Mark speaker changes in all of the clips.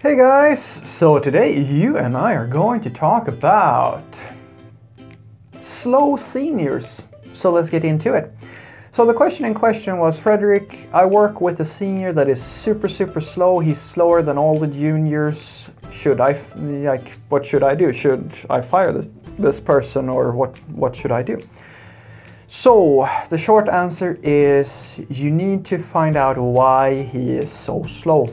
Speaker 1: Hey guys, so today you and I are going to talk about slow seniors. So let's get into it. So the question in question was, Frederick, I work with a senior that is super, super slow. He's slower than all the juniors. Should I, like, what should I do? Should I fire this, this person or what, what should I do? So the short answer is you need to find out why he is so slow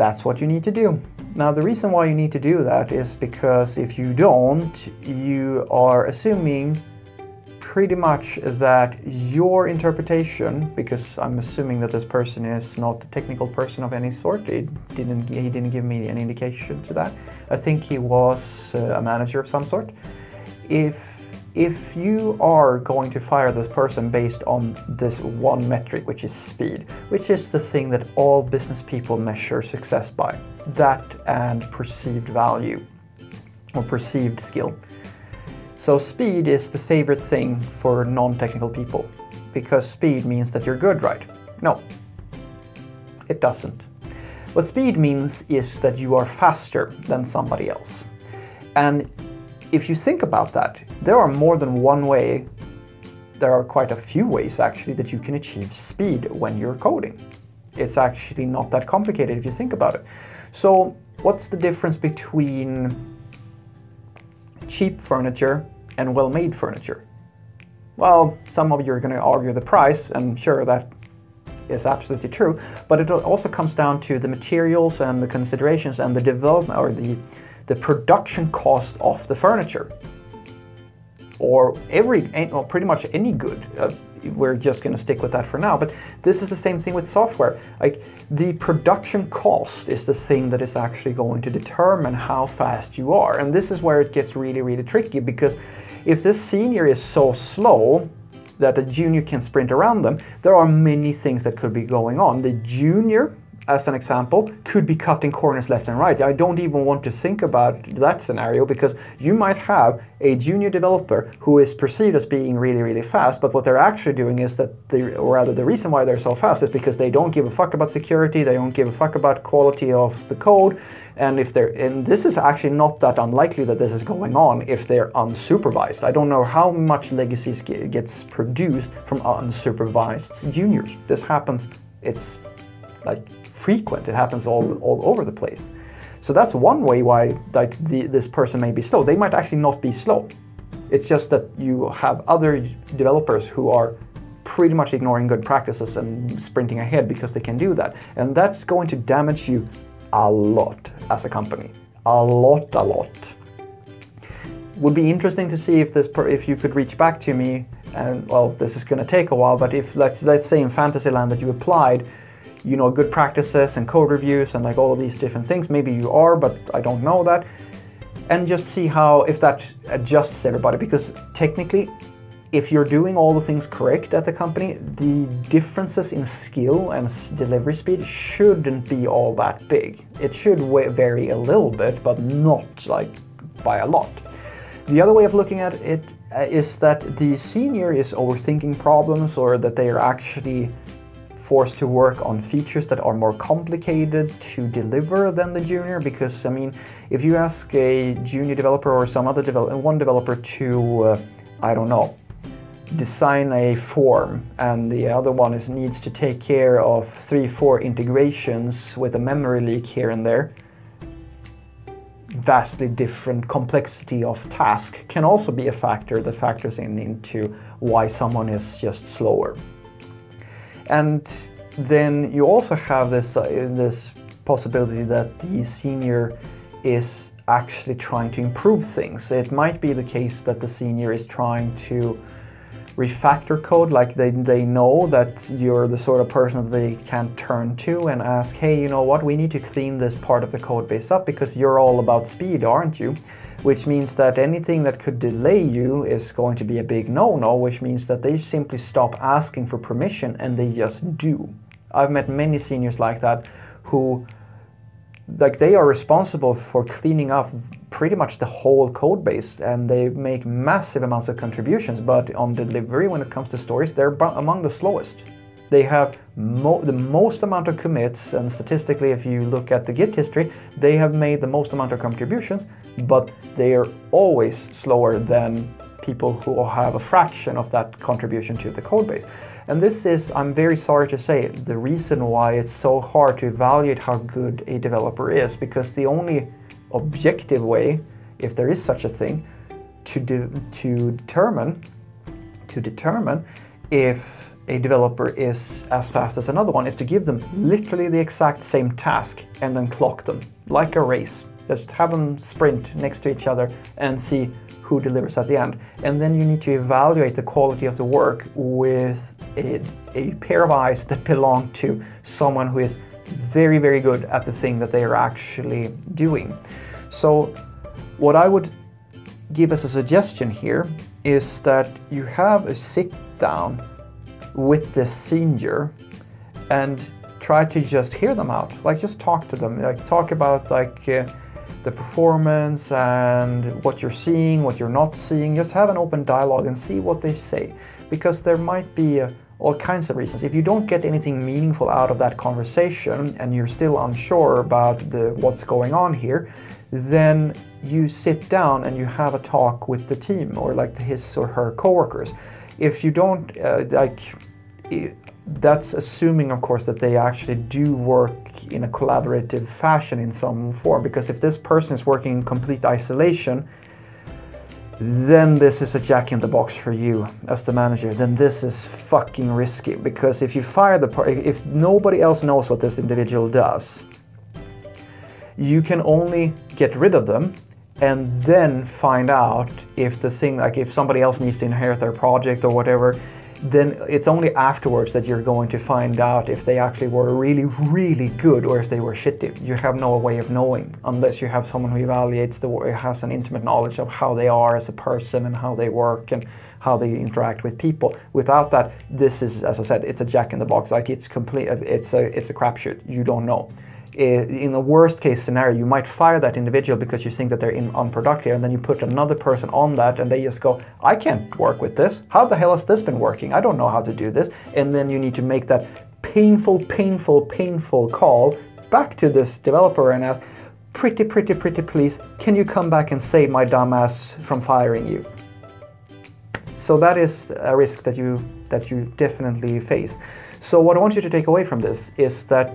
Speaker 1: that's what you need to do. Now the reason why you need to do that is because if you don't, you are assuming pretty much that your interpretation, because I'm assuming that this person is not a technical person of any sort, it didn't, he didn't give me any indication to that. I think he was uh, a manager of some sort. If if you are going to fire this person based on this one metric, which is speed, which is the thing that all business people measure success by, that and perceived value or perceived skill. So speed is the favorite thing for non-technical people because speed means that you're good, right? No, it doesn't. What speed means is that you are faster than somebody else. And if you think about that, there are more than one way, there are quite a few ways actually that you can achieve speed when you're coding. It's actually not that complicated if you think about it. So what's the difference between cheap furniture and well-made furniture? Well, some of you are going to argue the price, and sure, that is absolutely true, but it also comes down to the materials and the considerations and the development or the the production cost of the furniture. Or every well, pretty much any good. Uh, we're just going to stick with that for now but this is the same thing with software. Like the production cost is the thing that is actually going to determine how fast you are. And this is where it gets really really tricky because if this senior is so slow that a junior can sprint around them there are many things that could be going on. The junior as an example, could be cutting corners left and right. I don't even want to think about that scenario because you might have a junior developer who is perceived as being really, really fast, but what they're actually doing is that, they, or rather the reason why they're so fast is because they don't give a fuck about security, they don't give a fuck about quality of the code, and if they're, and this is actually not that unlikely that this is going on if they're unsupervised. I don't know how much legacy gets produced from unsupervised juniors. This happens, it's like frequent. It happens all, all over the place. So that's one way why like the, this person may be slow. They might actually not be slow. It's just that you have other developers who are pretty much ignoring good practices and sprinting ahead because they can do that. And that's going to damage you a lot as a company. A lot, a lot. Would be interesting to see if this if you could reach back to me and well this is going to take a while but if let's let's say in Fantasyland that you applied you know good practices and code reviews and like all these different things. Maybe you are, but I don't know that. And just see how if that adjusts everybody because technically if you're doing all the things correct at the company, the differences in skill and delivery speed shouldn't be all that big. It should vary a little bit, but not like by a lot. The other way of looking at it uh, that the senior is overthinking problems or that they are actually forced to work on features that are more complicated to deliver than the junior because I mean if you ask a junior developer or some other developer one developer to uh, I don't know design a form and the other one is needs to take care of three four integrations with a memory leak here and there vastly different complexity of task can also be a factor that factors in into why someone is just slower and then you also have this, uh, this possibility that the senior is actually trying to improve things. It might be the case that the senior is trying to refactor code, like they, they know that you're the sort of person that they can turn to and ask, hey, you know what, we need to clean this part of the code base up because you're all about speed, aren't you? Which means that anything that could delay you is going to be a big no-no, which means that they simply stop asking for permission and they just do. I've met many seniors like that who like they are responsible for cleaning up pretty much the whole code base and they make massive amounts of contributions but on delivery when it comes to stories they're among the slowest They have mo the most amount of commits, and statistically, if you look at the Git history, they have made the most amount of contributions, but they are always slower than people who have a fraction of that contribution to the code base. And this is, I'm very sorry to say, the reason why it's so hard to evaluate how good a developer is, because the only objective way, if there is such a thing, to, de to determine to determine if a developer is as fast as another one is to give them literally the exact same task and then clock them like a race. Just have them sprint next to each other and see who delivers at the end. And then you need to evaluate the quality of the work with a, a pair of eyes that belong to someone who is very, very good at the thing that they are actually doing. So what I would give as a suggestion here is that you have a sit down with this senior and try to just hear them out. Like just talk to them. Like talk about like uh, the performance and what you're seeing what you're not seeing. Just have an open dialogue and see what they say. Because there might be uh, all kinds of reasons. If you don't get anything meaningful out of that conversation and you're still unsure about the what's going on here then you sit down and you have a talk with the team or like his or her coworkers. If you don't, uh, like, that's assuming, of course, that they actually do work in a collaborative fashion in some form. Because if this person is working in complete isolation, then this is a jack in the box for you as the manager. Then this is fucking risky because if you fire the if nobody else knows what this individual does, you can only get rid of them and then find out if the thing, like if somebody else needs to inherit their project or whatever, then it's only afterwards that you're going to find out if they actually were really, really good or if they were shitty. You have no way of knowing unless you have someone who evaluates the who has an intimate knowledge of how they are as a person and how they work and how they interact with people. Without that, this is, as I said, it's a jack in the box. Like it's complete. It's a it's a crapshoot. You don't know in the worst case scenario, you might fire that individual because you think that they're in, unproductive, and then you put another person on that, and they just go, I can't work with this. How the hell has this been working? I don't know how to do this. And then you need to make that painful, painful, painful call back to this developer and ask, pretty, pretty, pretty please, can you come back and save my dumbass from firing you? So that is a risk that you that you definitely face. So what I want you to take away from this is that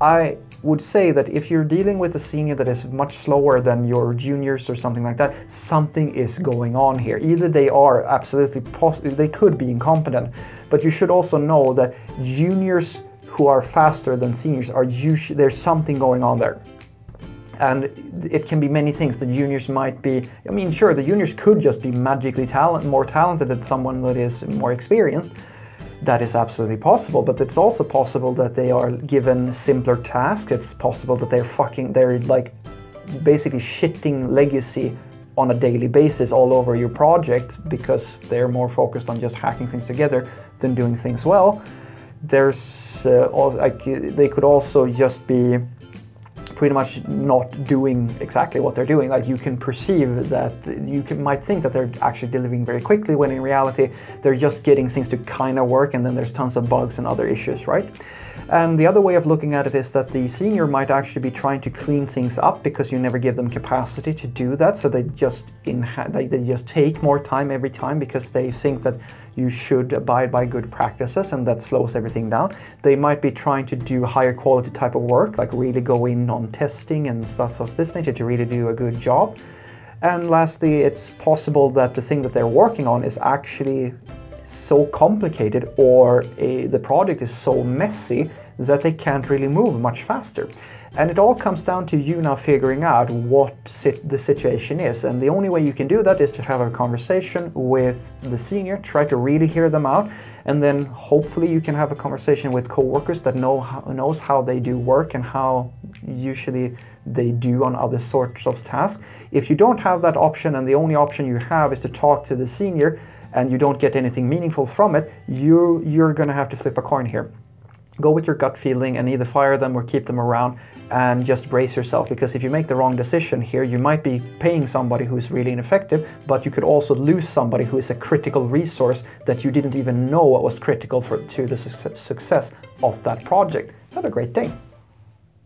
Speaker 1: I would say that if you're dealing with a senior that is much slower than your juniors or something like that, something is going on here. Either they are absolutely possible, they could be incompetent, but you should also know that juniors who are faster than seniors are usually there's something going on there. And it can be many things. The juniors might be, I mean, sure, the juniors could just be magically talent, more talented than someone that is more experienced, that is absolutely possible, but it's also possible that they are given simpler tasks. It's possible that they're fucking, they're like basically shitting legacy on a daily basis all over your project because they're more focused on just hacking things together than doing things well. There's uh, also, like they could also just be pretty much not doing exactly what they're doing. Like you can perceive that you can, might think that they're actually delivering very quickly when in reality they're just getting things to kind of work and then there's tons of bugs and other issues, right? And the other way of looking at it is that the senior might actually be trying to clean things up because you never give them capacity to do that. So they just they, they just take more time every time because they think that you should abide by good practices and that slows everything down. They might be trying to do higher quality type of work, like really go in on testing and stuff of this nature to really do a good job. And lastly, it's possible that the thing that they're working on is actually so complicated or a, the project is so messy that they can't really move much faster. And it all comes down to you now figuring out what sit the situation is. And the only way you can do that is to have a conversation with the senior, try to really hear them out, and then hopefully you can have a conversation with coworkers that know how, knows how they do work and how usually they do on other sorts of tasks. If you don't have that option and the only option you have is to talk to the senior, and you don't get anything meaningful from it, you, you're going to have to flip a coin here. go with your gut feeling and either fire them or keep them around and just brace yourself because if you make the wrong decision here you might be paying somebody who's really ineffective but you could also lose somebody who is a critical resource that you didn't even know was critical for to the success of that project have a great day